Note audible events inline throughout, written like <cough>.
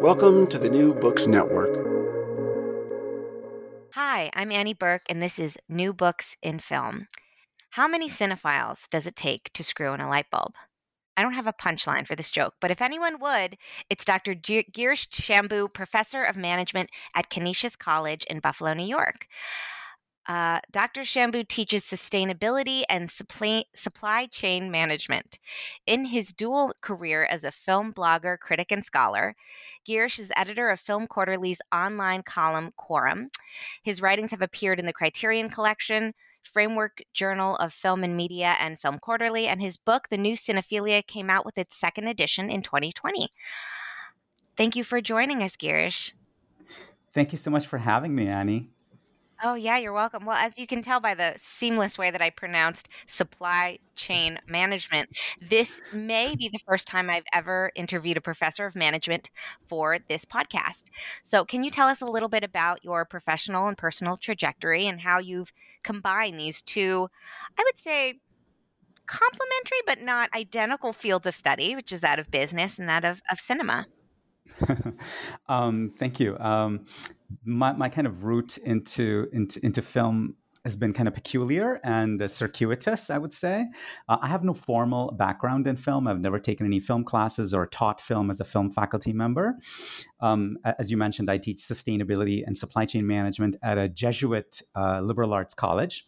Welcome to the New Books Network. Hi, I'm Annie Burke, and this is New Books in Film. How many cinephiles does it take to screw in a light bulb? I don't have a punchline for this joke, but if anyone would, it's Dr. G- Girish professor of management at Canisius College in Buffalo, New York. Uh, Dr. Shambu teaches sustainability and supply, supply chain management. In his dual career as a film blogger, critic, and scholar, Girish is editor of Film Quarterly's online column Quorum. His writings have appeared in the Criterion Collection, Framework Journal of Film and Media, and Film Quarterly, and his book, The New Cinephilia, came out with its second edition in 2020. Thank you for joining us, Girish. Thank you so much for having me, Annie. Oh, yeah, you're welcome. Well, as you can tell by the seamless way that I pronounced supply chain management, this may be the first time I've ever interviewed a professor of management for this podcast. So, can you tell us a little bit about your professional and personal trajectory and how you've combined these two, I would say, complementary but not identical fields of study, which is that of business and that of, of cinema? <laughs> um, thank you. Um, my, my kind of route into, into, into film has been kind of peculiar and uh, circuitous, I would say. Uh, I have no formal background in film. I've never taken any film classes or taught film as a film faculty member. Um, as you mentioned, I teach sustainability and supply chain management at a Jesuit uh, liberal arts college.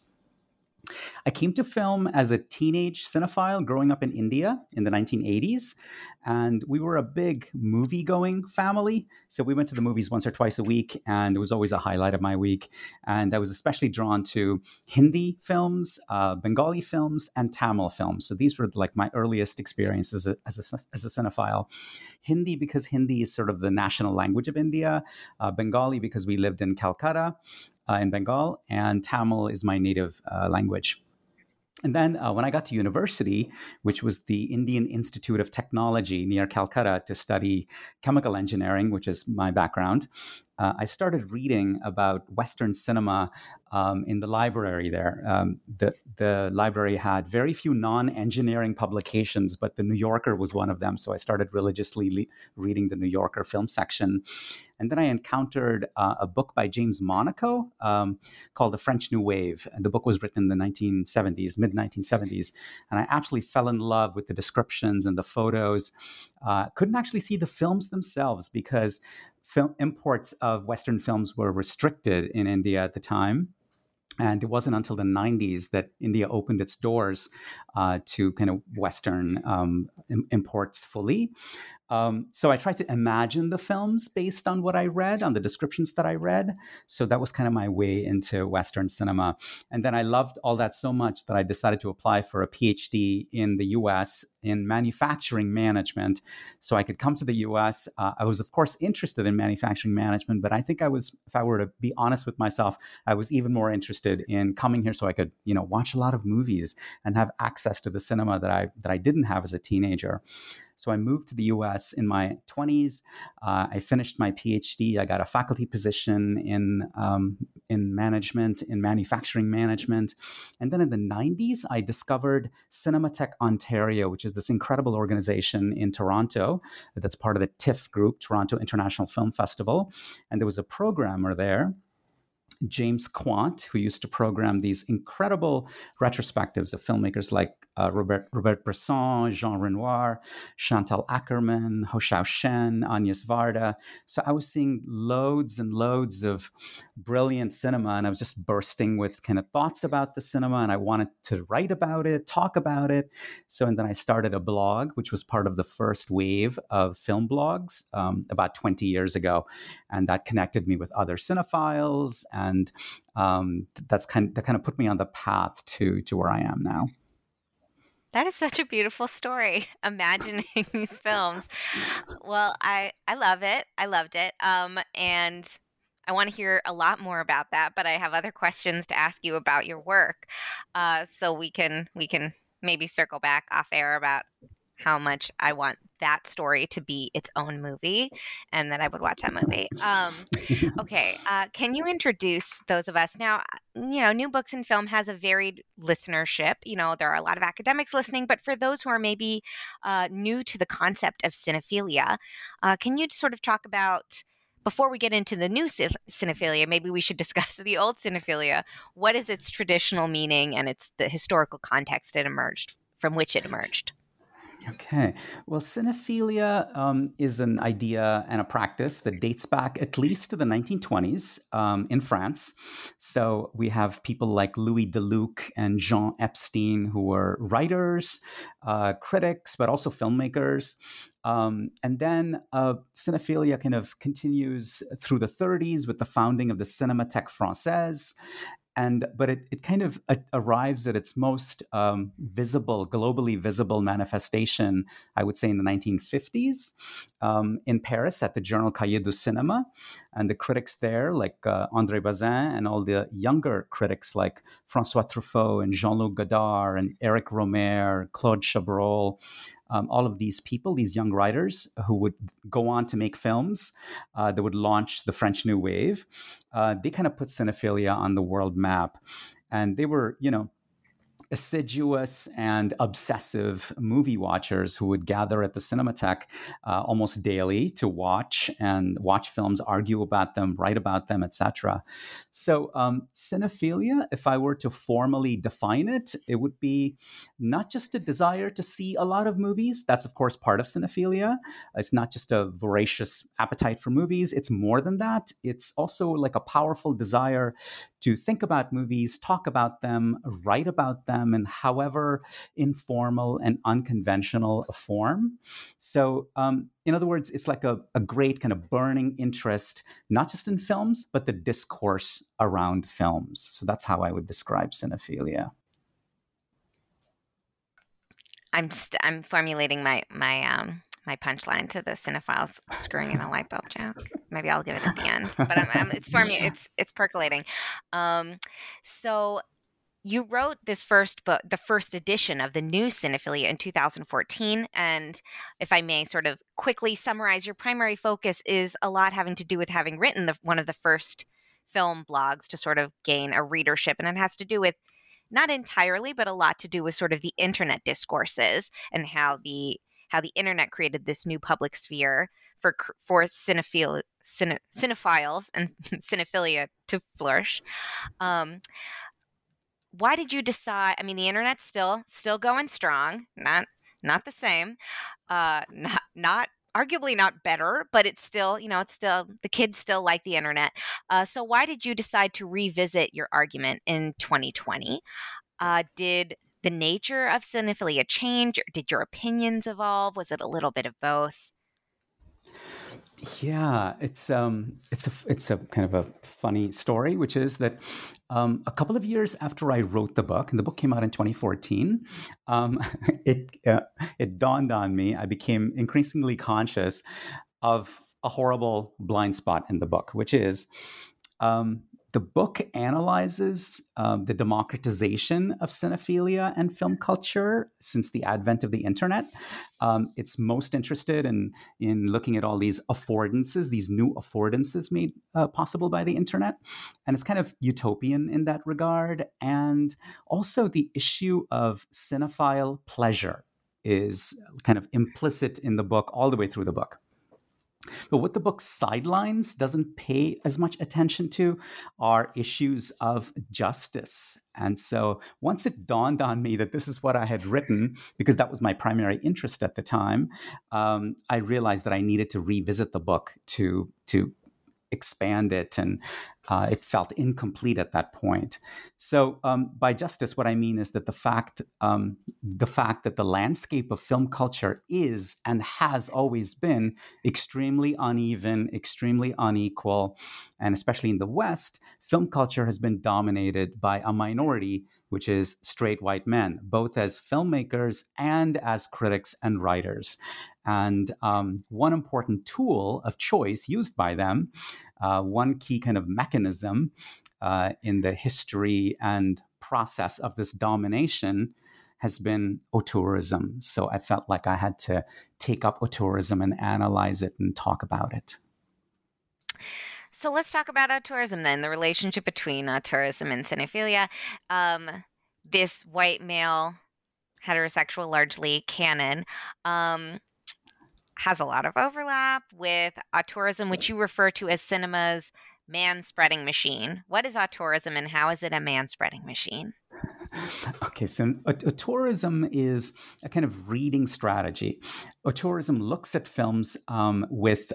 I came to film as a teenage cinephile growing up in India in the 1980s. And we were a big movie going family. So we went to the movies once or twice a week, and it was always a highlight of my week. And I was especially drawn to Hindi films, uh, Bengali films, and Tamil films. So these were like my earliest experiences as a, as a, as a cinephile. Hindi, because Hindi is sort of the national language of India, uh, Bengali, because we lived in Calcutta in Bengal, and Tamil is my native uh, language. And then uh, when I got to university, which was the Indian Institute of Technology near Calcutta to study chemical engineering, which is my background, uh, I started reading about Western cinema um, in the library there. Um, the, the library had very few non engineering publications, but The New Yorker was one of them. So I started religiously le- reading the New Yorker film section. And then I encountered uh, a book by James Monaco um, called The French New Wave. And the book was written in the 1970s, mid 1970s. And I absolutely fell in love with the descriptions and the photos. Uh, couldn't actually see the films themselves because imports of Western films were restricted in India at the time. And it wasn't until the 90s that India opened its doors uh, to kind of Western um, imports fully. Um, so I tried to imagine the films based on what I read, on the descriptions that I read. So that was kind of my way into Western cinema. And then I loved all that so much that I decided to apply for a PhD in the US in manufacturing management. So I could come to the US. Uh, I was, of course, interested in manufacturing management, but I think I was, if I were to be honest with myself, I was even more interested in coming here so I could, you know, watch a lot of movies and have access to the cinema that I that I didn't have as a teenager. So I moved to the US in my 20s. Uh, I finished my PhD. I got a faculty position in, um, in management, in manufacturing management. And then in the 90s, I discovered Cinematheque Ontario, which is this incredible organization in Toronto that's part of the TIFF group, Toronto International Film Festival. And there was a programmer there James Quandt, who used to program these incredible retrospectives of filmmakers like uh, Robert, Robert Bresson, Jean Renoir, Chantal Akerman, Hou Hsiao-hsien, Agnes Varda. So I was seeing loads and loads of brilliant cinema, and I was just bursting with kind of thoughts about the cinema, and I wanted to write about it, talk about it. So, and then I started a blog, which was part of the first wave of film blogs um, about 20 years ago, and that connected me with other cinephiles, and um, that's kind that kind of put me on the path to to where I am now. That is such a beautiful story. <laughs> Imagining these films. Well, I I love it. I loved it. Um, and I want to hear a lot more about that. But I have other questions to ask you about your work. Uh, so we can we can maybe circle back off air about how much I want that story to be its own movie and that I would watch that movie. Um, <laughs> okay. Uh, can you introduce those of us now? You know, New Books and Film has a varied listenership. You know, there are a lot of academics listening, but for those who are maybe uh, new to the concept of cinephilia, uh, can you sort of talk about? Before we get into the new cinephilia, maybe we should <laughs> discuss the old cinephilia. What is its traditional meaning and its the historical context it emerged from which it emerged? Okay. Well, cinephilia um, is an idea and a practice that dates back at least to the 1920s um, in France. So we have people like Louis Delluc and Jean Epstein, who were writers, uh, critics, but also filmmakers. Um, and then uh, cinephilia kind of continues through the 30s with the founding of the Cinémathèque Française and but it, it kind of arrives at its most um, visible globally visible manifestation i would say in the 1950s um, in paris at the journal cahiers du cinéma and the critics there like uh, andré bazin and all the younger critics like francois truffaut and jean-luc godard and eric rohmer claude chabrol um, all of these people, these young writers who would go on to make films uh, that would launch the French New Wave, uh, they kind of put cinephilia on the world map. And they were, you know, assiduous and obsessive movie watchers who would gather at the Cinematheque uh, almost daily to watch and watch films, argue about them, write about them, etc. So, um, cinephilia, if I were to formally define it, it would be not just a desire to see a lot of movies. That's of course part of cinephilia. It's not just a voracious appetite for movies. It's more than that. It's also like a powerful desire to think about movies, talk about them, write about them in however informal and unconventional a form. So, um, in other words, it's like a, a great kind of burning interest, not just in films, but the discourse around films. So that's how I would describe cinephilia. I'm st- I'm formulating my my um my punchline to the cinephiles screwing in a light bulb joke. Maybe I'll give it at the end, but I'm, I'm, it's for me. <laughs> It's it's percolating. Um, so you wrote this first book, the first edition of the new Cinephilia in 2014, and if I may, sort of quickly summarize, your primary focus is a lot having to do with having written the, one of the first film blogs to sort of gain a readership, and it has to do with not entirely, but a lot to do with sort of the internet discourses and how the how the internet created this new public sphere for for cinephile, cine, cinephiles and <laughs> cinephilia to flourish. Um, why did you decide? I mean, the internet's still still going strong, not not the same, uh, <laughs> not not arguably not better, but it's still, you know, it's still the kids still like the internet. Uh, so why did you decide to revisit your argument in 2020? Uh, did the nature of cinephilia change? Did your opinions evolve? Was it a little bit of both? Yeah, it's um, it's a it's a kind of a funny story, which is that um, a couple of years after I wrote the book, and the book came out in 2014, um, <laughs> it uh, it dawned on me. I became increasingly conscious of a horrible blind spot in the book, which is um, the book analyzes um, the democratization of cinephilia and film culture since the advent of the internet. Um, it's most interested in, in looking at all these affordances, these new affordances made uh, possible by the internet. And it's kind of utopian in that regard. And also the issue of cinephile pleasure is kind of implicit in the book all the way through the book. But what the book sidelines doesn't pay as much attention to are issues of justice. And so once it dawned on me that this is what I had written, because that was my primary interest at the time, um, I realized that I needed to revisit the book to to expand it and uh, it felt incomplete at that point. So, um, by justice, what I mean is that the fact, um, the fact that the landscape of film culture is and has always been extremely uneven, extremely unequal, and especially in the West, film culture has been dominated by a minority, which is straight white men, both as filmmakers and as critics and writers. And um, one important tool of choice used by them, uh, one key kind of mechanism uh, in the history and process of this domination has been auteurism. So I felt like I had to take up auteurism and analyze it and talk about it. So let's talk about auteurism then, the relationship between auteurism and cinephilia. Um, this white male, heterosexual, largely canon. Um, has a lot of overlap with auteurism, which you refer to as cinema's man spreading machine. What is auteurism and how is it a man spreading machine? Okay, so auteurism is a kind of reading strategy. Auteurism looks at films um, with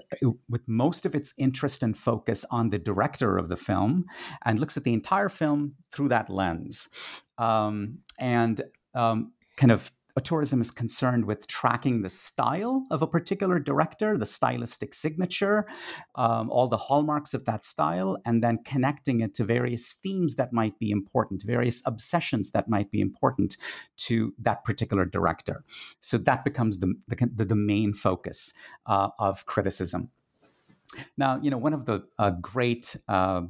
with most of its interest and focus on the director of the film, and looks at the entire film through that lens, um, and um, kind of Auteurism is concerned with tracking the style of a particular director, the stylistic signature, um, all the hallmarks of that style, and then connecting it to various themes that might be important, various obsessions that might be important to that particular director. So that becomes the, the, the main focus uh, of criticism. Now, you know, one of the uh, great uh,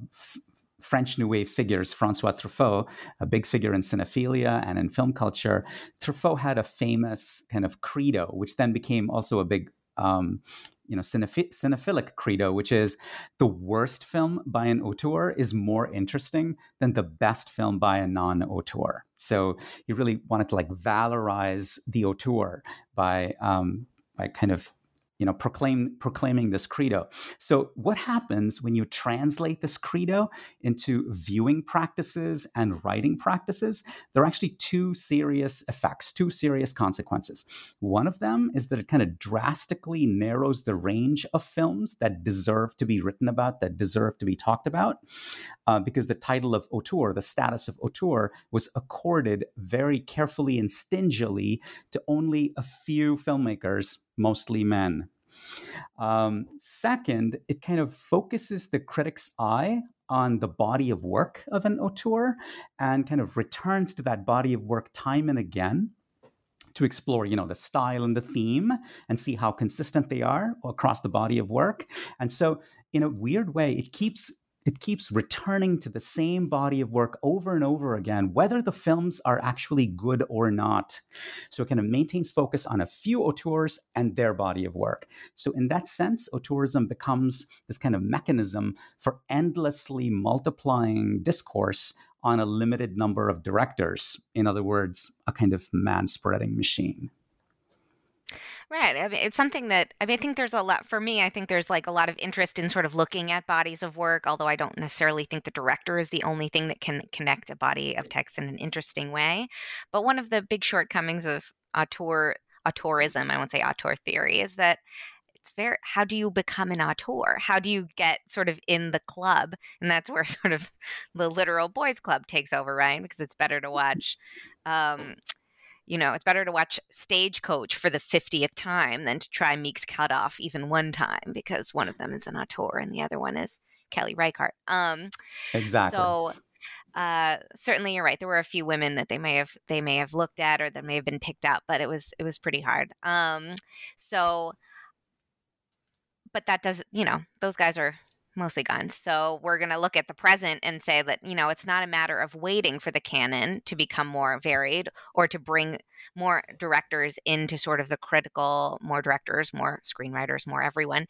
French New Wave figures, Francois Truffaut, a big figure in cinephilia and in film culture, Truffaut had a famous kind of credo, which then became also a big, um, you know, cineph- cinephilic credo, which is the worst film by an auteur is more interesting than the best film by a non-auteur. So he really wanted to like valorize the auteur by um, by kind of you know proclaim proclaiming this credo. So what happens when you translate this credo into viewing practices and writing practices? There are actually two serious effects two serious consequences. One of them is that it kind of drastically narrows the range of films that deserve to be written about that deserve to be talked about uh, because the title of auteur the status of auteur was accorded very carefully and stingily to only a few filmmakers mostly men. Um, second, it kind of focuses the critic's eye on the body of work of an auteur and kind of returns to that body of work time and again to explore you know the style and the theme and see how consistent they are across the body of work and so in a weird way it keeps it keeps returning to the same body of work over and over again, whether the films are actually good or not. So it kind of maintains focus on a few auteurs and their body of work. So, in that sense, auteurism becomes this kind of mechanism for endlessly multiplying discourse on a limited number of directors. In other words, a kind of man spreading machine. Right. I mean, it's something that I mean, I think there's a lot for me. I think there's like a lot of interest in sort of looking at bodies of work, although I don't necessarily think the director is the only thing that can connect a body of text in an interesting way. But one of the big shortcomings of auteur auteurism, I won't say auteur theory, is that it's very how do you become an auteur? How do you get sort of in the club? And that's where <laughs> sort of the literal boys club takes over, right? Because it's better to <laughs> watch um, you know, it's better to watch Stagecoach for the 50th time than to try Meek's Cutoff even one time because one of them is an auteur and the other one is Kelly Reichardt. Um, exactly. So uh, certainly you're right. There were a few women that they may have they may have looked at or that may have been picked up, but it was it was pretty hard. Um, so, but that doesn't you know those guys are mostly guns. So we're going to look at the present and say that, you know, it's not a matter of waiting for the canon to become more varied or to bring more directors into sort of the critical, more directors, more screenwriters, more everyone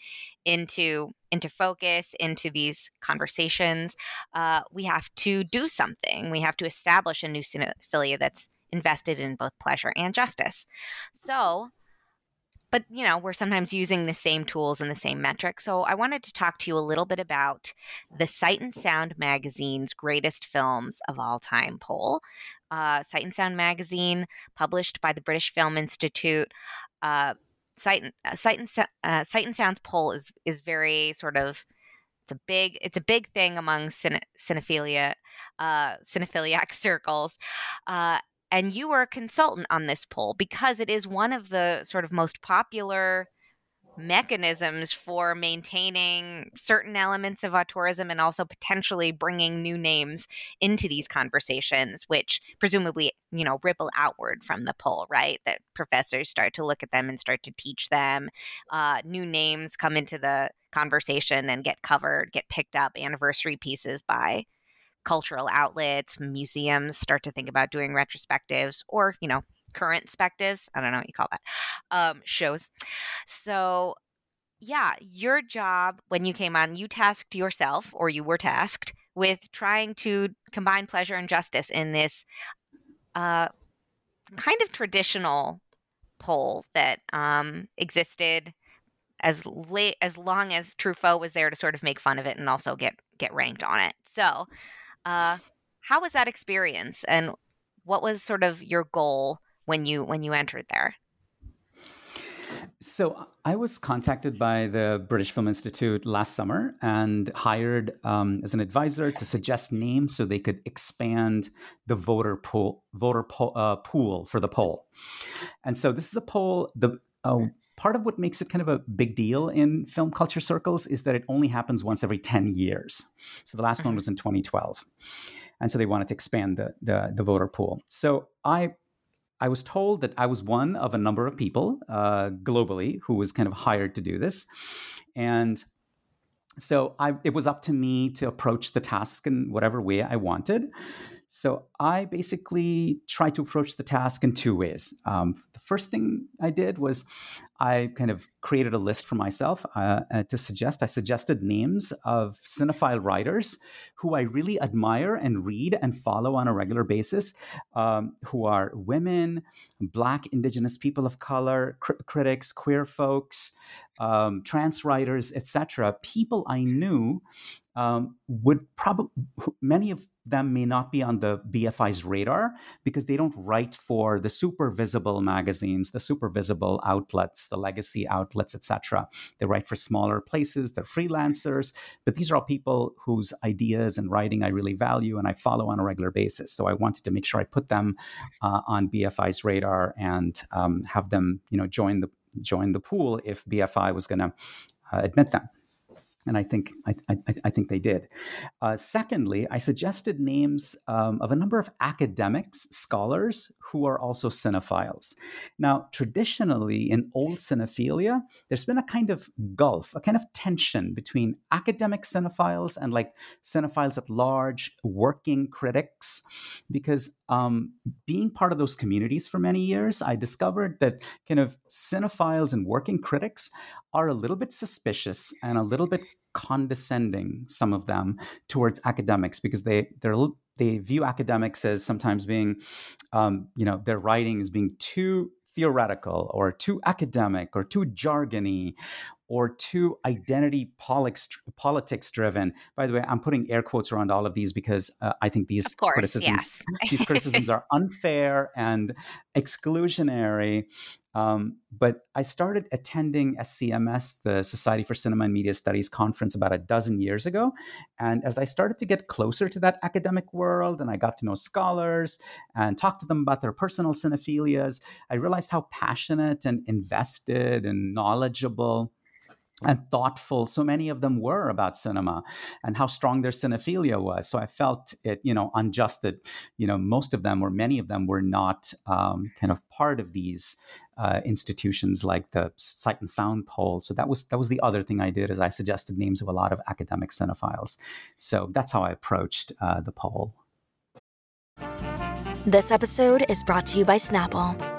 into into focus into these conversations. Uh, we have to do something. We have to establish a new cinephilia that's invested in both pleasure and justice. So but you know we're sometimes using the same tools and the same metrics so i wanted to talk to you a little bit about the sight and sound magazine's greatest films of all time poll. Uh, sight and sound magazine published by the british film institute uh, sight, and, uh, sight, and, uh, sight and sound's poll is is very sort of it's a big it's a big thing among cine, cinephilia uh, <laughs> cinephiliac circles. Uh, and you were a consultant on this poll because it is one of the sort of most popular mechanisms for maintaining certain elements of auteurism and also potentially bringing new names into these conversations which presumably you know ripple outward from the poll right? That professors start to look at them and start to teach them uh, new names come into the conversation and get covered get picked up anniversary pieces by cultural outlets, museums start to think about doing retrospectives or, you know, current spectives. I don't know what you call that. Um, shows. So, yeah, your job when you came on, you tasked yourself or you were tasked with trying to combine pleasure and justice in this uh, kind of traditional poll that um, existed as late as long as Truffaut was there to sort of make fun of it and also get get ranked on it. So uh, how was that experience, and what was sort of your goal when you when you entered there? So I was contacted by the British Film Institute last summer and hired um, as an advisor to suggest names so they could expand the voter pool voter po- uh, pool for the poll. And so this is a poll. The uh, part of what makes it kind of a big deal in film culture circles is that it only happens once every 10 years. So the last mm-hmm. one was in 2012. And so they wanted to expand the, the, the voter pool. So I I was told that I was one of a number of people uh, globally who was kind of hired to do this. And so I, it was up to me to approach the task in whatever way I wanted. So I basically tried to approach the task in two ways. Um, the first thing I did was I kind of created a list for myself uh, uh, to suggest. I suggested names of cinephile writers who I really admire and read and follow on a regular basis, um, who are women, Black, Indigenous people of color, cr- critics, queer folks, um, trans writers, etc. People I knew um, would probably many of them may not be on the BFI's radar because they don't write for the super visible magazines, the super visible outlets, the legacy outlets, etc. They write for smaller places. They're freelancers, but these are all people whose ideas and writing I really value and I follow on a regular basis. So I wanted to make sure I put them uh, on BFI's radar and um, have them, you know, join the join the pool if BFI was going to uh, admit them and I think I, I, I think they did. Uh, secondly, I suggested names um, of a number of academics, scholars who are also cinephiles. Now, traditionally in old cinephilia, there's been a kind of gulf, a kind of tension between academic cinephiles and like cinephiles at large, working critics, because um, being part of those communities for many years, I discovered that kind of cinephiles and working critics are a little bit suspicious and a little bit condescending some of them towards academics because they they're they view academics as sometimes being um, you know their writing as being too theoretical or too academic or too jargony or too identity politics driven. By the way, I'm putting air quotes around all of these because uh, I think these course, criticisms yes. these criticisms are unfair and exclusionary. Um, but I started attending SCMS, the Society for Cinema and Media Studies conference, about a dozen years ago. And as I started to get closer to that academic world and I got to know scholars and talk to them about their personal cinephilias, I realized how passionate and invested and knowledgeable and thoughtful. So many of them were about cinema and how strong their cinephilia was. So i felt it you know unjust that you know most of them or many of them were not um, kind of part of these uh, institutions like the sight and sound poll. So that was that was the other thing i did is i suggested names of a lot of academic cinephiles. So that's how i approached uh, the poll. This episode is brought to you by snapple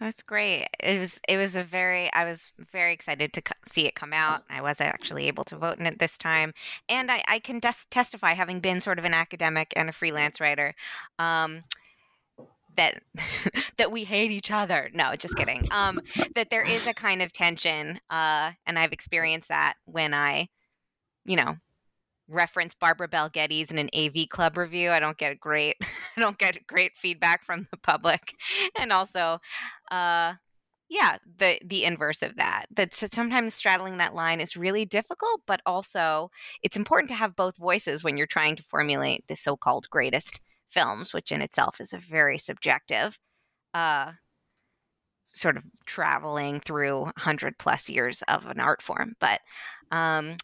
That's great. It was it was a very I was very excited to see it come out. I was actually able to vote in it this time, and I, I can des- testify, having been sort of an academic and a freelance writer, um, that <laughs> that we hate each other. No, just kidding. Um, that there is a kind of tension, uh, and I've experienced that when I, you know, reference Barbara Bel Geddes in an AV Club review. I don't get great, <laughs> I don't get great feedback from the public, <laughs> and also, uh, yeah, the the inverse of that. That sometimes straddling that line is really difficult, but also it's important to have both voices when you're trying to formulate the so-called greatest films, which in itself is a very subjective. Uh, sort of traveling through 100 plus years of an art form but um,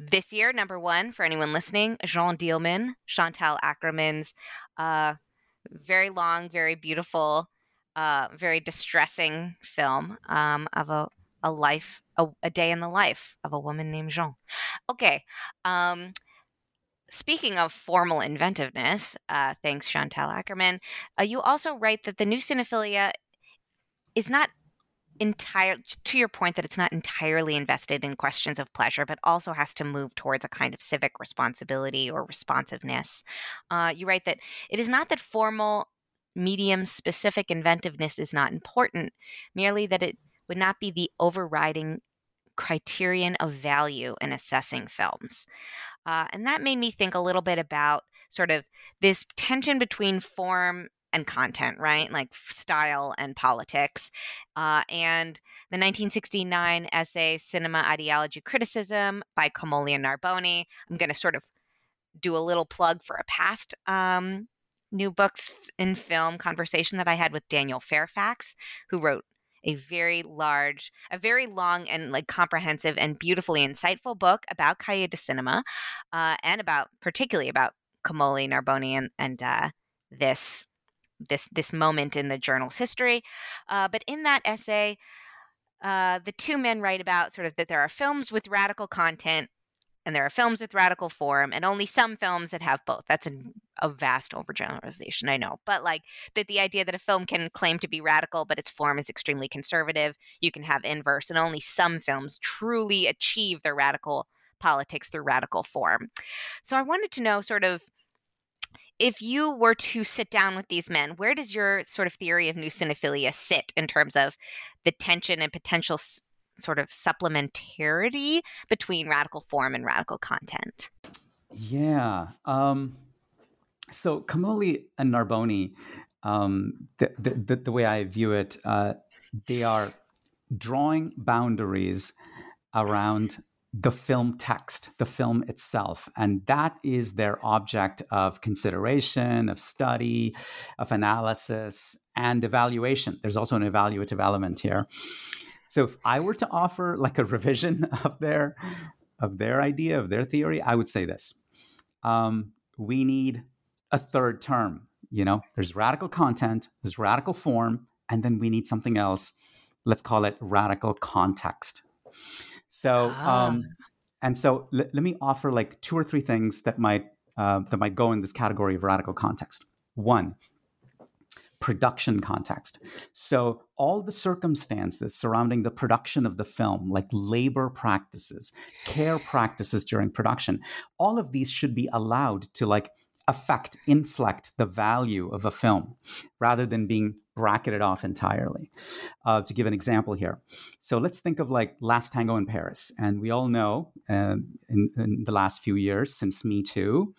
this year, number one, for anyone listening, Jeanne Dielman, Chantal Akerman's uh, very long, very beautiful, uh, very distressing film um, of a, a life, a, a, day in the life of a woman named Jean. Okay. Um, speaking of formal inventiveness, uh, thanks, Chantal Akerman, uh, you also write that the new cinephilia is not entire to your point that it's not entirely invested in questions of pleasure but also has to move towards a kind of civic responsibility or responsiveness. Uh, you write that it is not that formal medium specific inventiveness is not important merely that it would not be the overriding criterion of value in assessing films. Uh, and that made me think a little bit about sort of this tension between form and content, right? Like style and politics. Uh, and the 1969 essay, Cinema Ideology Criticism by Comolli and Narboni. I'm going to sort of do a little plug for a past um, new books in film conversation that I had with Daniel Fairfax, who wrote a very large, a very long and like comprehensive and beautifully insightful book about Cahiers de Cinema, uh, and about particularly about Comolli, Narboni, and, and uh, this this this moment in the journal's history. Uh, but in that essay, uh, the two men write about sort of that there are films with radical content and there are films with radical form and only some films that have both that's a, a, vast overgeneralization i know but like that the idea that a film can claim to be radical but its form is extremely conservative you can have inverse and only some films truly achieve their radical politics through radical form so i wanted to know sort of if you were to sit down with these men, where does your sort of theory of new cinephilia sit in terms of the tension and potential s- sort of supplementarity between radical form and radical content? Yeah. Um, so Comolli and Narboni, um, the, the, the, way I view it, uh, they are drawing boundaries around the film text, the film itself. And that is their object of consideration, of study, of analysis, and evaluation. There's also an evaluative element here. So if I were to offer like a <laughs> revision of their of their idea, of their theory, I would say this. Um, we need a third term. You know, there's radical content, there's radical form, and then we need something else. Let's call it radical context. So, ah. um, and so l- let me offer like two or three things that might uh, that might go in this category of radical context. One, production context. So, all the circumstances surrounding the production of the film, like labor practices, care practices during production, all of these should be allowed to like affect, inflect the value of a film rather than being bracketed off entirely. Uh, to give an example here. So let's think of like Last Tango in Paris. And we all know uh, in, in, the last few years since Me Too,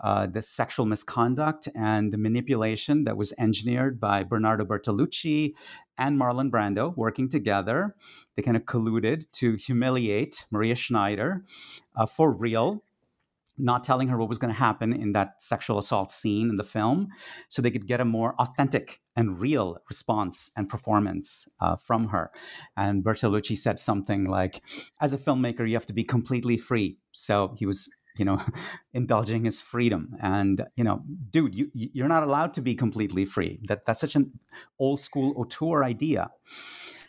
uh, the sexual misconduct and the manipulation that was engineered by Bernardo Bertolucci and Marlon Brando working together. They kind of colluded to humiliate Maria Schneider uh, for real not telling her what was going to happen in that sexual assault scene in the film so they could get a more authentic and real response and performance uh, from her. And Bertolucci said something like, as a filmmaker, you have to be completely free. So he was you know <laughs> indulging his freedom and you know dude you you're not allowed to be completely free that that's such an old school auteur idea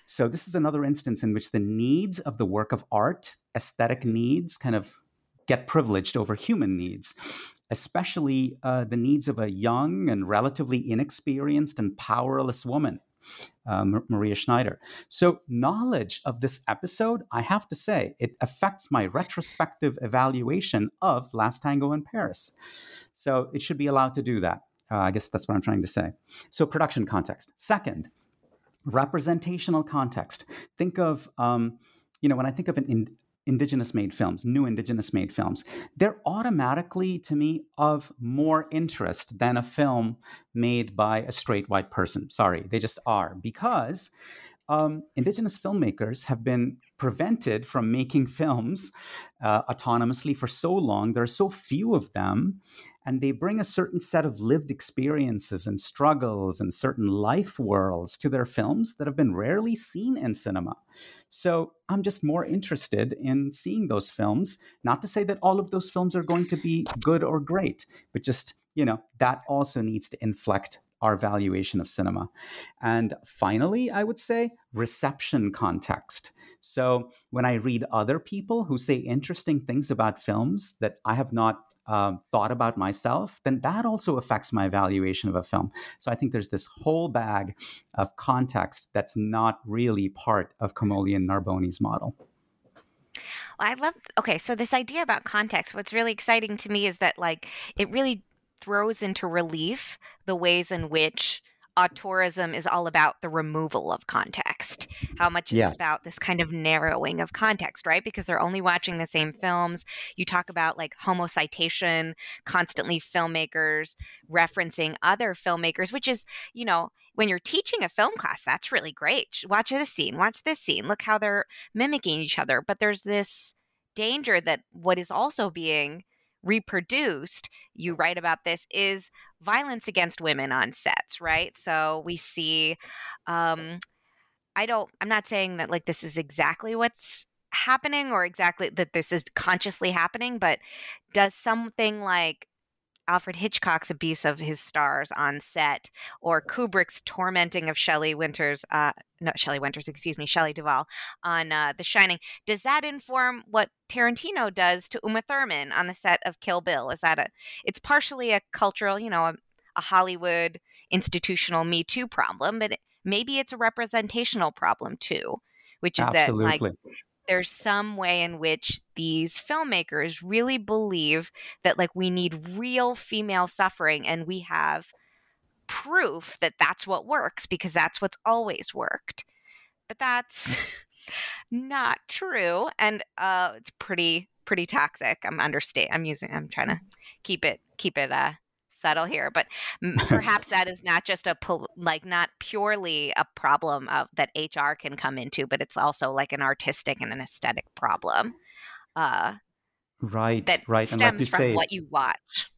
so this is another instance in which the needs of the work of art aesthetic needs kind of get privileged over human needs, especially uh, the needs of a young and relatively inexperienced and powerless woman. Uh, Maria Schneider. So, knowledge of this episode, I have to say, it affects my retrospective evaluation of Last Tango in Paris. So, it should be allowed to do that. Uh, I guess that's what I'm trying to say. So, production context. Second, representational context. Think of, um, you know, when I think of an in, indigenous made films, new indigenous made films, they're automatically, to me, of more interest than a film made by a straight white person. Sorry, they just are. Because um, indigenous filmmakers have been prevented from making films uh, autonomously for so long. There are so few of them, and they bring a certain set of lived experiences and struggles and certain life worlds to their films that have been rarely seen in cinema. So I'm just more interested in seeing those films. Not to say that all of those films are going to be good or great, but just, you know, that also needs to inflect our valuation of cinema. And finally, I would say reception context. So when I read other people who say interesting things about films that I have not um, thought about myself, then that also affects my evaluation of a film. So I think there's this whole bag of context that's not really part of Comolli and Narboni's model. I love okay, so this idea about context, what's really exciting to me is that like it really throws into relief the ways in which auteurism is all about the removal of context. How much yes. it's about this kind of narrowing of context, right? Because they're only watching the same films. You talk about like homocitation, constantly filmmakers referencing other filmmakers, which is, you know, when you're teaching a film class, that's really great. Watch this scene, watch this scene, look how they're mimicking each other. But there's this danger that what is also being reproduced, you write about this, is violence against women on sets, right? So we see, um, I don't, I'm not saying that like this is exactly what's happening or exactly that this is consciously happening, but does something like Alfred Hitchcock's abuse of his stars on set, or Kubrick's tormenting of Shelley Winters, uh, no, Shelley Winters, excuse me, Shelley Duvall on uh, The Shining. Does that inform what Tarantino does to Uma Thurman on the set of Kill Bill? Is that a? It's partially a cultural, you know, a, a Hollywood institutional Me Too problem, but it, maybe it's a representational problem too, which is Absolutely. that like there's some way in which these filmmakers really believe that like we need real female suffering and we have proof that that's what works because that's what's always worked. But that's <laughs> not true and uh it's pretty pretty toxic. I'm understate i'm using i'm trying to keep it keep it uh subtle here, but <laughs> perhaps that is not just a pol- like not purely a problem of that HR can come into, but it's also like an artistic and an aesthetic problem. Uh, right, that right, stems and like from say, what you watch.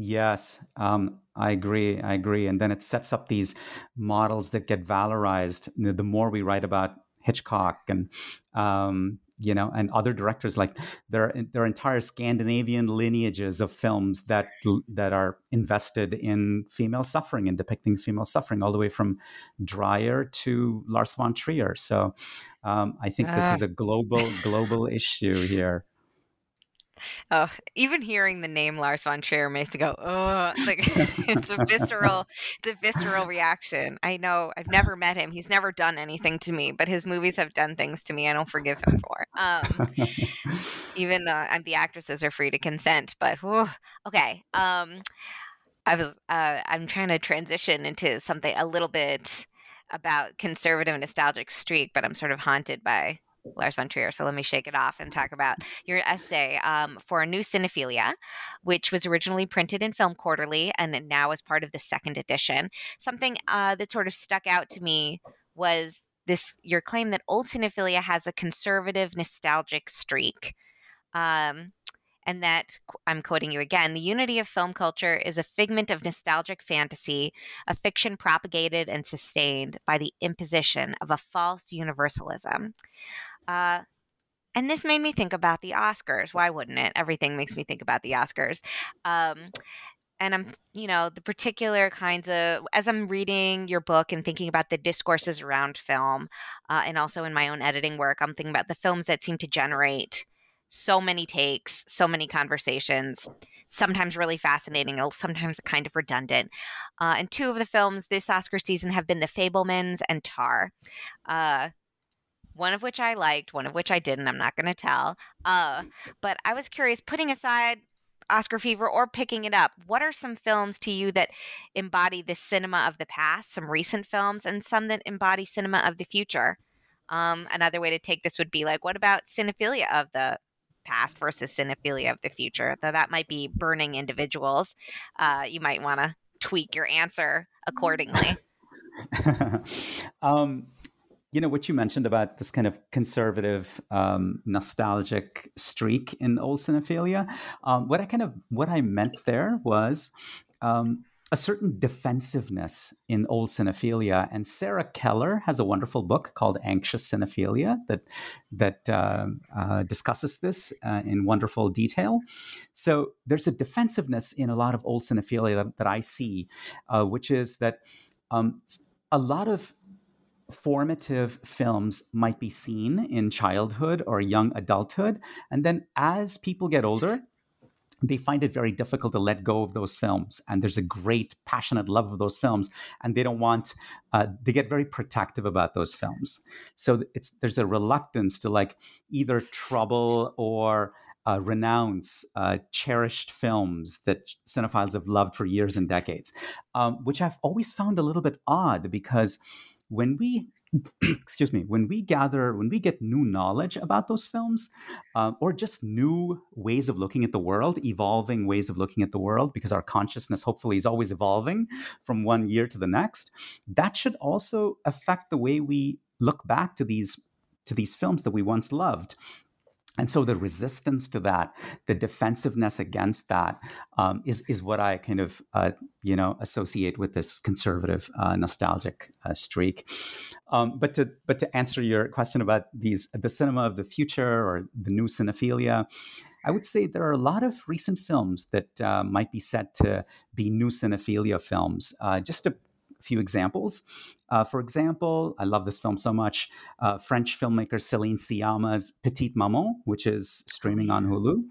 Yes, um, I agree. I agree, and then it sets up these models that get valorized. The more we write about Hitchcock and um, you know, and other directors like there there are entire Scandinavian lineages of films that that are invested in female suffering and depicting female suffering, all the way from Dreyer to Lars von Trier. So, um, I think this is a global global issue here. Oh, even hearing the name Lars von Trier makes me go, oh, like <laughs> it's a visceral, it's a visceral reaction. I know I've never met him. He's never done anything to me, but his movies have done things to me I don't forgive him for. Um, even though the actresses are free to consent, but okay. Um, I was, uh, I'm trying to transition into something a little bit about conservative nostalgic streak, but I'm sort of haunted by Lars von Trier. So let me shake it off and talk about your essay um, for new cinephilia, which was originally printed in Film Quarterly and now is part of the second edition. Something uh, that sort of stuck out to me was this your claim that old cinephilia has a conservative nostalgic streak. Um, and that I'm quoting you again the unity of film culture is a figment of nostalgic fantasy, a fiction propagated and sustained by the imposition of a false universalism. Uh, and this made me think about the Oscars. Why wouldn't it? Everything makes me think about the Oscars. Um, and I'm, you know, the particular kinds of, as I'm reading your book and thinking about the discourses around film, uh, and also in my own editing work, I'm thinking about the films that seem to generate so many takes, so many conversations, sometimes really fascinating, sometimes kind of redundant. Uh, and two of the films this Oscar season have been The Fabelmans and Tar. Uh, one of which I liked, one of which I didn't. I'm not going to tell. Uh, but I was curious, putting aside Oscar fever or picking it up, what are some films to you that embody the cinema of the past, some recent films, and some that embody cinema of the future? Um, another way to take this would be like, what about cinephilia of the past versus cinephilia of the future? Though that might be burning individuals. Uh, you might want to tweak your answer accordingly. <laughs> um, you know what you mentioned about this kind of conservative um, nostalgic streak in old cinephilia um, what i kind of what i meant there was um, a certain defensiveness in old cinephilia. And sarah keller has a wonderful book called anxious cinephilia that that uh, uh, discusses this uh, in wonderful detail. So there's a defensiveness in a lot of old cinephilia that, that i see uh, which is that um, a lot of formative films might be seen in childhood or young adulthood. And then as people get older, they find it very difficult to let go of those films. And there's a great, passionate love of those films. And they don't want, uh, they get very protective about those films. So it's, there's a reluctance to like either trouble or uh, renounce uh, cherished films that cinephiles have loved for years and decades, um, which I've always found a little bit odd because when we <clears throat> excuse me when we gather when we get new knowledge about those films uh, or just new ways of looking at the world evolving ways of looking at the world because our consciousness hopefully is always evolving from one year to the next that should also affect the way we look back to these to these films that we once loved and so the resistance to that, the defensiveness against that, um, is is what I kind of uh, you know associate with this conservative uh, nostalgic uh, streak. Um, but to but to answer your question about these the cinema of the future or the new cinephilia, I would say there are a lot of recent films that uh, might be set to be new cinephilia films. Uh, just a few examples. Uh, for example, I love this film so much. Uh, French filmmaker Céline Sciamma's Petite Maman, which is streaming on Hulu.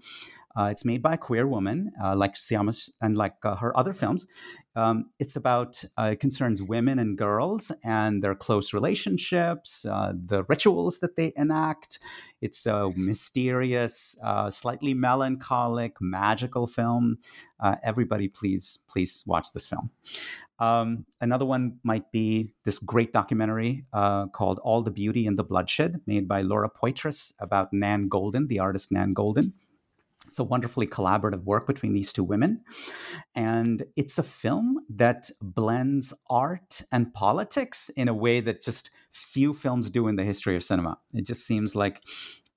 Uh, it's made by a queer woman, uh, like Sciamma and like uh, her other films. Um, it's about it concerns women and girls and their close relationships, the rituals that they enact. It's a mysterious, slightly melancholic, magical film. everybody, please, please watch this film. Um, another one might be this great documentary uh, called All the Beauty and the Bloodshed, made by Laura Poitras about Nan Goldin, the artist Nan Goldin. It's a wonderfully collaborative work between these two women. And it's a film that blends art and politics in a way that just few films do in the history of cinema. It just seems like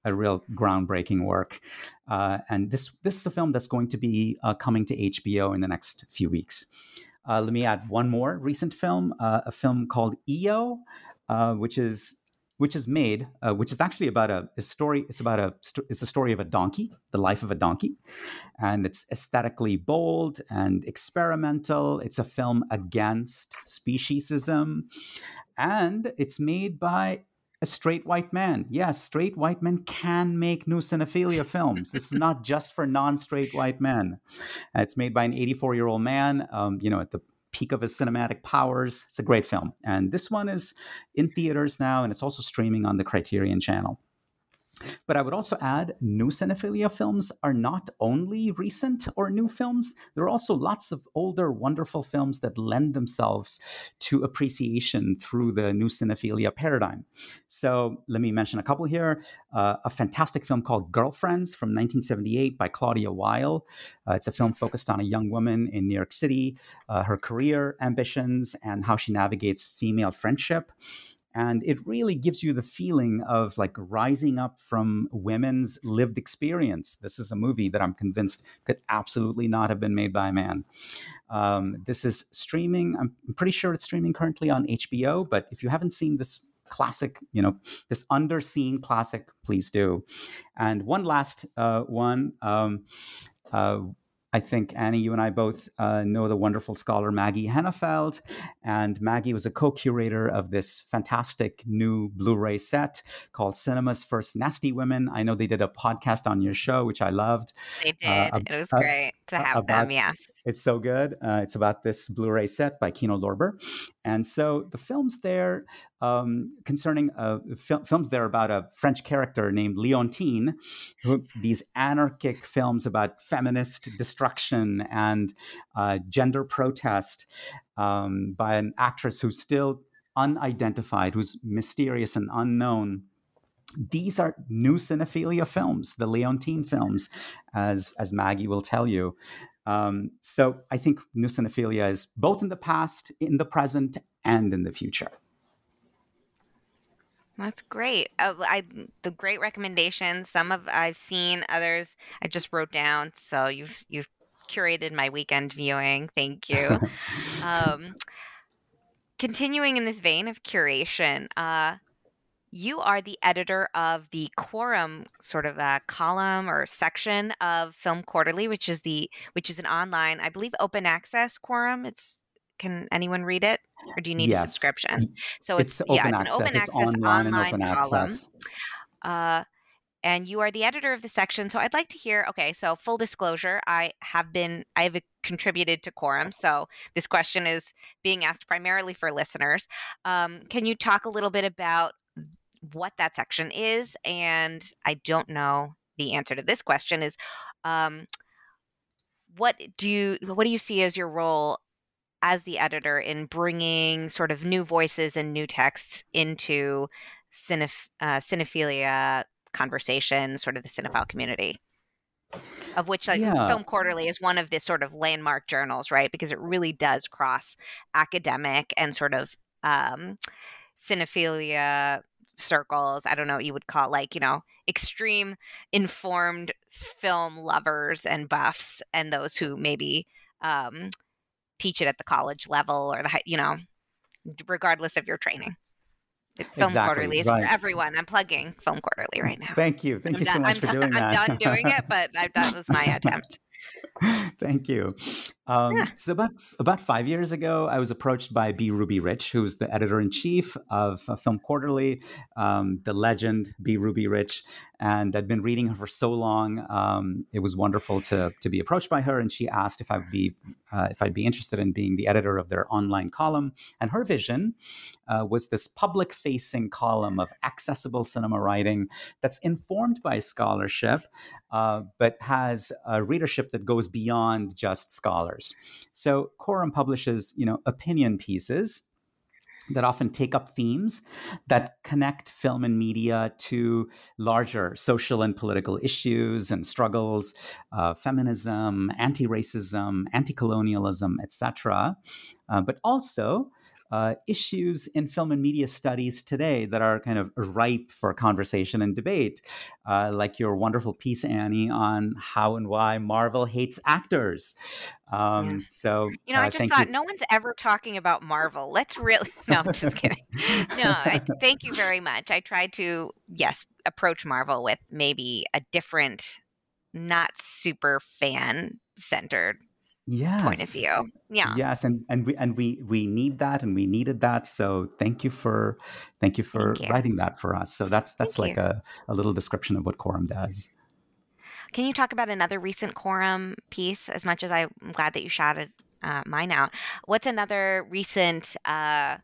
a real groundbreaking work. Uh, and this, this is a film that's going to be uh, coming to HBO in the next few weeks. Uh, let me add one more recent film, uh, a film called EO, uh, which is which is made, uh, which is actually about a, a, story. It's about a it's a story of a donkey, the life of a donkey, and it's aesthetically bold and experimental. It's a film against speciesism, and it's made by a straight white man. Yes, straight white men can make new cinephilia films. This is not <laughs> just for non-straight white men. It's made by an 84-year-old man. Um, you know, at the peak of his cinematic powers. It's a great film, and this one is in theaters now, and it's also streaming on the Criterion Channel. But I would also add new cinephilia films are not only recent or new films, there are also lots of older, wonderful films that lend themselves to appreciation through the new cinephilia paradigm. So let me mention a couple here. Uh, a fantastic film called Girlfriends from 1978 by Claudia Weill. Uh, it's a film focused on a young woman in New York City, uh, her career, ambitions, and how she navigates female friendship and it really gives you the feeling of like rising up from women's lived experience. This is a movie that i'm convinced could absolutely not have been made by a man. Um, this is streaming. I'm pretty sure it's streaming currently on hbo but if you haven't seen this classic you know this underseen classic please do. And one last uh, one um, uh, I think, Annie, you and I both uh, know the wonderful scholar Maggie Hennefeld. And Maggie was a co curator of this fantastic new Blu ray set called Cinema's First Nasty Women. I know they did a podcast on your show, which I loved. They uh, did. Uh, it was great to have about, them, yes. It's so good. Uh, it's about this Blu ray set by Kino Lorber. And so the films there um, concerning uh, fil- films there about a French character named Leontine, who, these anarchic films about feminist destruction and uh, gender protest um, by an actress who's still unidentified, who's mysterious and unknown. These are new cinephilia films, the Leontine films, as as Maggie will tell you. Um, so I think new cinephilia is both in the past, in the present, and in the future. That's great. Uh, I the great recommendations. Some of I've seen, others I just wrote down. So you've you've curated my weekend viewing. Thank you. <laughs> um, continuing in this vein of curation, uh, you are the editor of the Quorum sort of a column or section of Film Quarterly, which is the which is an online, I believe, open access Quorum. It's can anyone read it, or do you need yes. a subscription? So it's, it's yeah, it's access. an open access online, online column. Access. Uh, and you are the editor of the section. So I'd like to hear. Okay, so full disclosure, I have been I have contributed to Quorum, so this question is being asked primarily for listeners. Um, can you talk a little bit about what that section is? And I don't know the answer to this question. Is um, what do you what do you see as your role as the editor in bringing sort of new voices and new texts into cineph- uh, cinephilia conversation, sort of the cinephile community. Of which, like yeah. Film Quarterly is one of the sort of landmark journals, right? Because it really does cross academic and sort of um, cinephilia circles. I don't know what you would call like, you know, extreme informed film lovers and buffs and those who maybe um, teach it at the college level or the you know, regardless of your training. Film exactly, Quarterly is right. for everyone. I'm plugging Film Quarterly right now. Thank you. Thank I'm you done, so much I'm for done, doing that. I'm done doing it, but I, that was my <laughs> attempt. Thank you. Um, yeah. So about about five years ago, I was approached by B. Ruby Rich, who's the editor in chief of Film Quarterly, um, the legend B. Ruby Rich, and I'd been reading her for so long. Um, it was wonderful to to be approached by her, and she asked if I'd be uh, if I'd be interested in being the editor of their online column. And her vision uh, was this public facing column of accessible cinema writing that's informed by scholarship, uh, but has a readership that goes beyond just scholars. So Quorum publishes, you know, opinion pieces that often take up themes that connect film and media to larger social and political issues and struggles, uh, feminism, anti-racism, anti-colonialism, etc., uh, but also uh, issues in film and media studies today that are kind of ripe for conversation and debate, uh, like your wonderful piece, Annie, on how and why Marvel hates actors. Um, yeah. So, you know, uh, I just thought no one's ever talking about Marvel. Let's really, <laughs> no, I'm just <laughs> kidding. no, I, thank you very much. I tried to, yes, approach Marvel with maybe a different, not super fan centered yes. point of view. Yeah. Yes, and and we and we we need that, and we needed that. So thank you for thank you for Thank you. writing that for us. So that's that's Thank like you. a, a little description of what Quorum does. Can you talk about another recent quorum piece? As much as I'm glad that you shouted uh, mine out, what's another recent uh,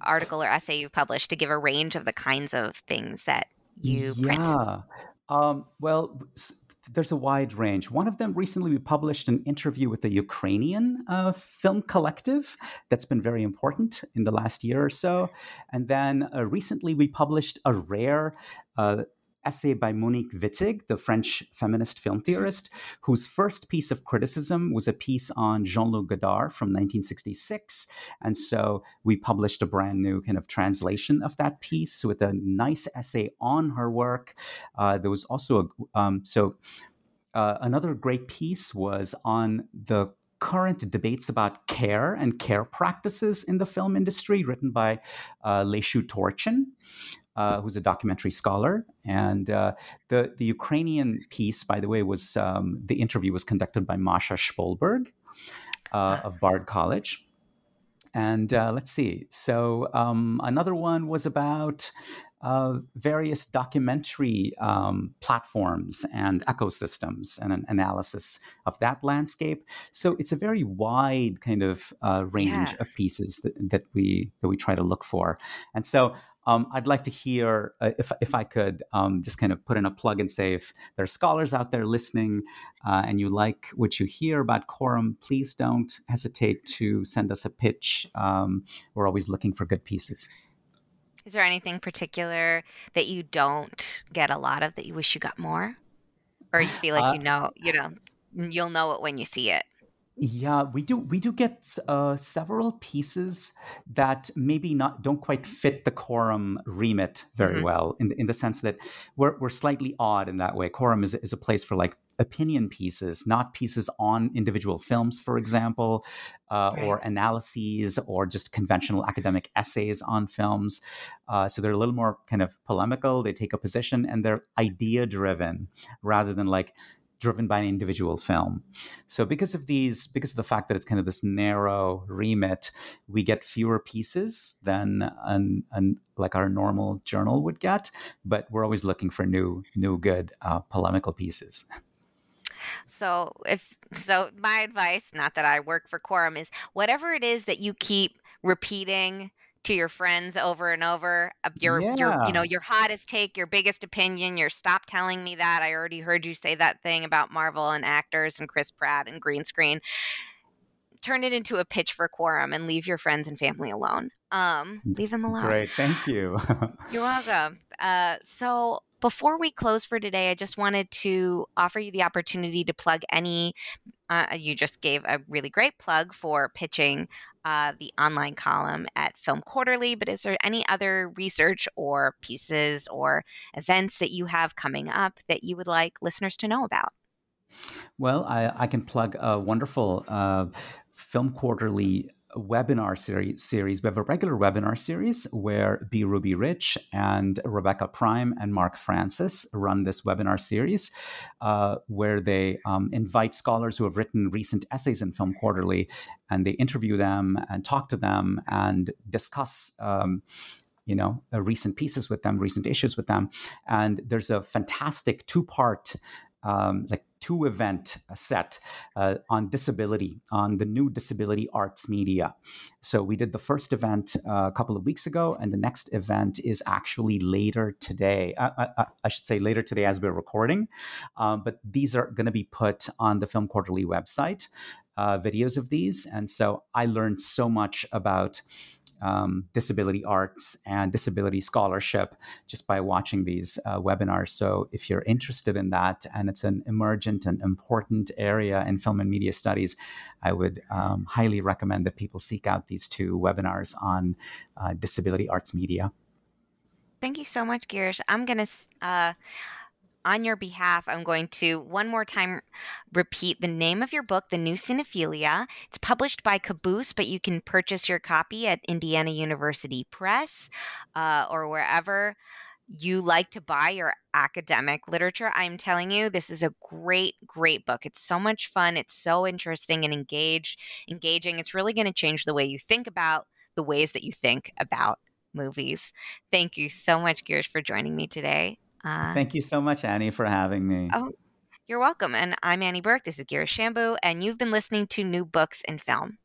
article or essay you've published to give a range of the kinds of things that you print? Um, well, there's a wide range. One of them recently we published an interview with a Ukrainian uh, film collective that's been very important in the last year or so. And then uh, recently we published a rare uh, essay by Monique Wittig, the French feminist film theorist, whose first piece of criticism was a piece on Jean Luc Godard from 1966. And so we published a brand new kind of translation of that piece with a nice essay on her work. Uh, there was also a, um, so uh, another great piece was on the current debates about care and care practices in the film industry, written by uh, Leshu Torchin. Uh, who's a documentary scholar, and uh, the the Ukrainian piece, by the way, was um, the interview was conducted by Masha Shpolberg uh, of Bard College, and uh, let's see. So um, another one was about uh, various documentary um, platforms and ecosystems and an analysis of that landscape. So it's a very wide kind of uh, range Yeah. of pieces that, that we that we try to look for. And so um, I'd like to hear uh, if if I could um, just kind of put in a plug and say if there are scholars out there listening uh, and you like what you hear about Quorum, please don't hesitate to send us a pitch. Um, we're always looking for good pieces. Is there anything particular that you don't get a lot of that you wish you got more? Or you feel like Uh, you know, you know, you'll know it when you see it. Yeah, we do. We do get uh, several pieces that maybe not don't quite fit the quorum remit very Mhm. well, in the, in the sense that we're we're slightly odd in that way. Quorum is is a place for like opinion pieces, not pieces on individual films, for example, uh, or analyses, or just conventional academic essays on films. Uh, so they're a little more kind of polemical. They take a position, and they're idea driven rather than like driven by an individual film. So because of these, because of the fact that it's kind of this narrow remit, we get fewer pieces than an, an like our normal journal would get. But we're always looking for new, new good uh, polemical pieces. So if so my advice, not that I work for Quorum, is whatever it is that you keep repeating to your friends over and over, uh, your your you know, your hottest take, your biggest opinion, your stop telling me that. I already heard you say that thing about Marvel and actors and Chris Pratt and green screen. Turn it into a pitch for Quorum and leave your friends and family alone. Um, leave them alone. Great, thank you. <laughs> You're welcome. Uh, so before we close for today, I just wanted to offer you the opportunity to plug any. Uh, you just gave a really great plug for pitching uh, the online column at Film Quarterly, but is there any other research or pieces or events that you have coming up that you would like listeners to know about? Well, I, I can plug a wonderful uh, Film Quarterly webinar series, series. We have a regular webinar series where B. Ruby Rich and Rebecca Prime and Mark Francis run this webinar series uh, where they um, invite scholars who have written recent essays in Film Quarterly and they interview them and talk to them and discuss. Um, you know, uh, recent pieces with them, recent issues with them, and there's a fantastic two-part um, like two event set uh, on disability on the new disability arts media. So we did the first event uh, a couple of weeks ago and the next event is actually later today uh, I, I, should say later today as we're recording. Um, but these are going to be put on the film quarterly website uh, videos of these. And so i learned so much about um, disability arts and disability scholarship just by watching these uh, webinars. So, if you're interested in that and it's an emergent and important area in film and media studies, I would um, highly recommend that people seek out these two webinars on uh, disability arts media. Thank you so much, Girish. I'm going to. Uh, on your behalf, I'm going to one more time repeat the name of your book, The New Cinephilia. It's published by Caboose, but you can purchase your copy at Indiana University Press uh, or wherever you like to buy your academic literature, I'm telling you, this is a great, great book. It's so much fun. It's so interesting and engaged, engaging. It's really going to change the way you think about the ways that you think about movies. Thank you so much, Girish, for joining me today. Uh, Thank you so much, Annie, for having me. Oh, you're welcome. And I'm Annie Berke. This is Girish Shambu, and you've been listening to New Books in Film.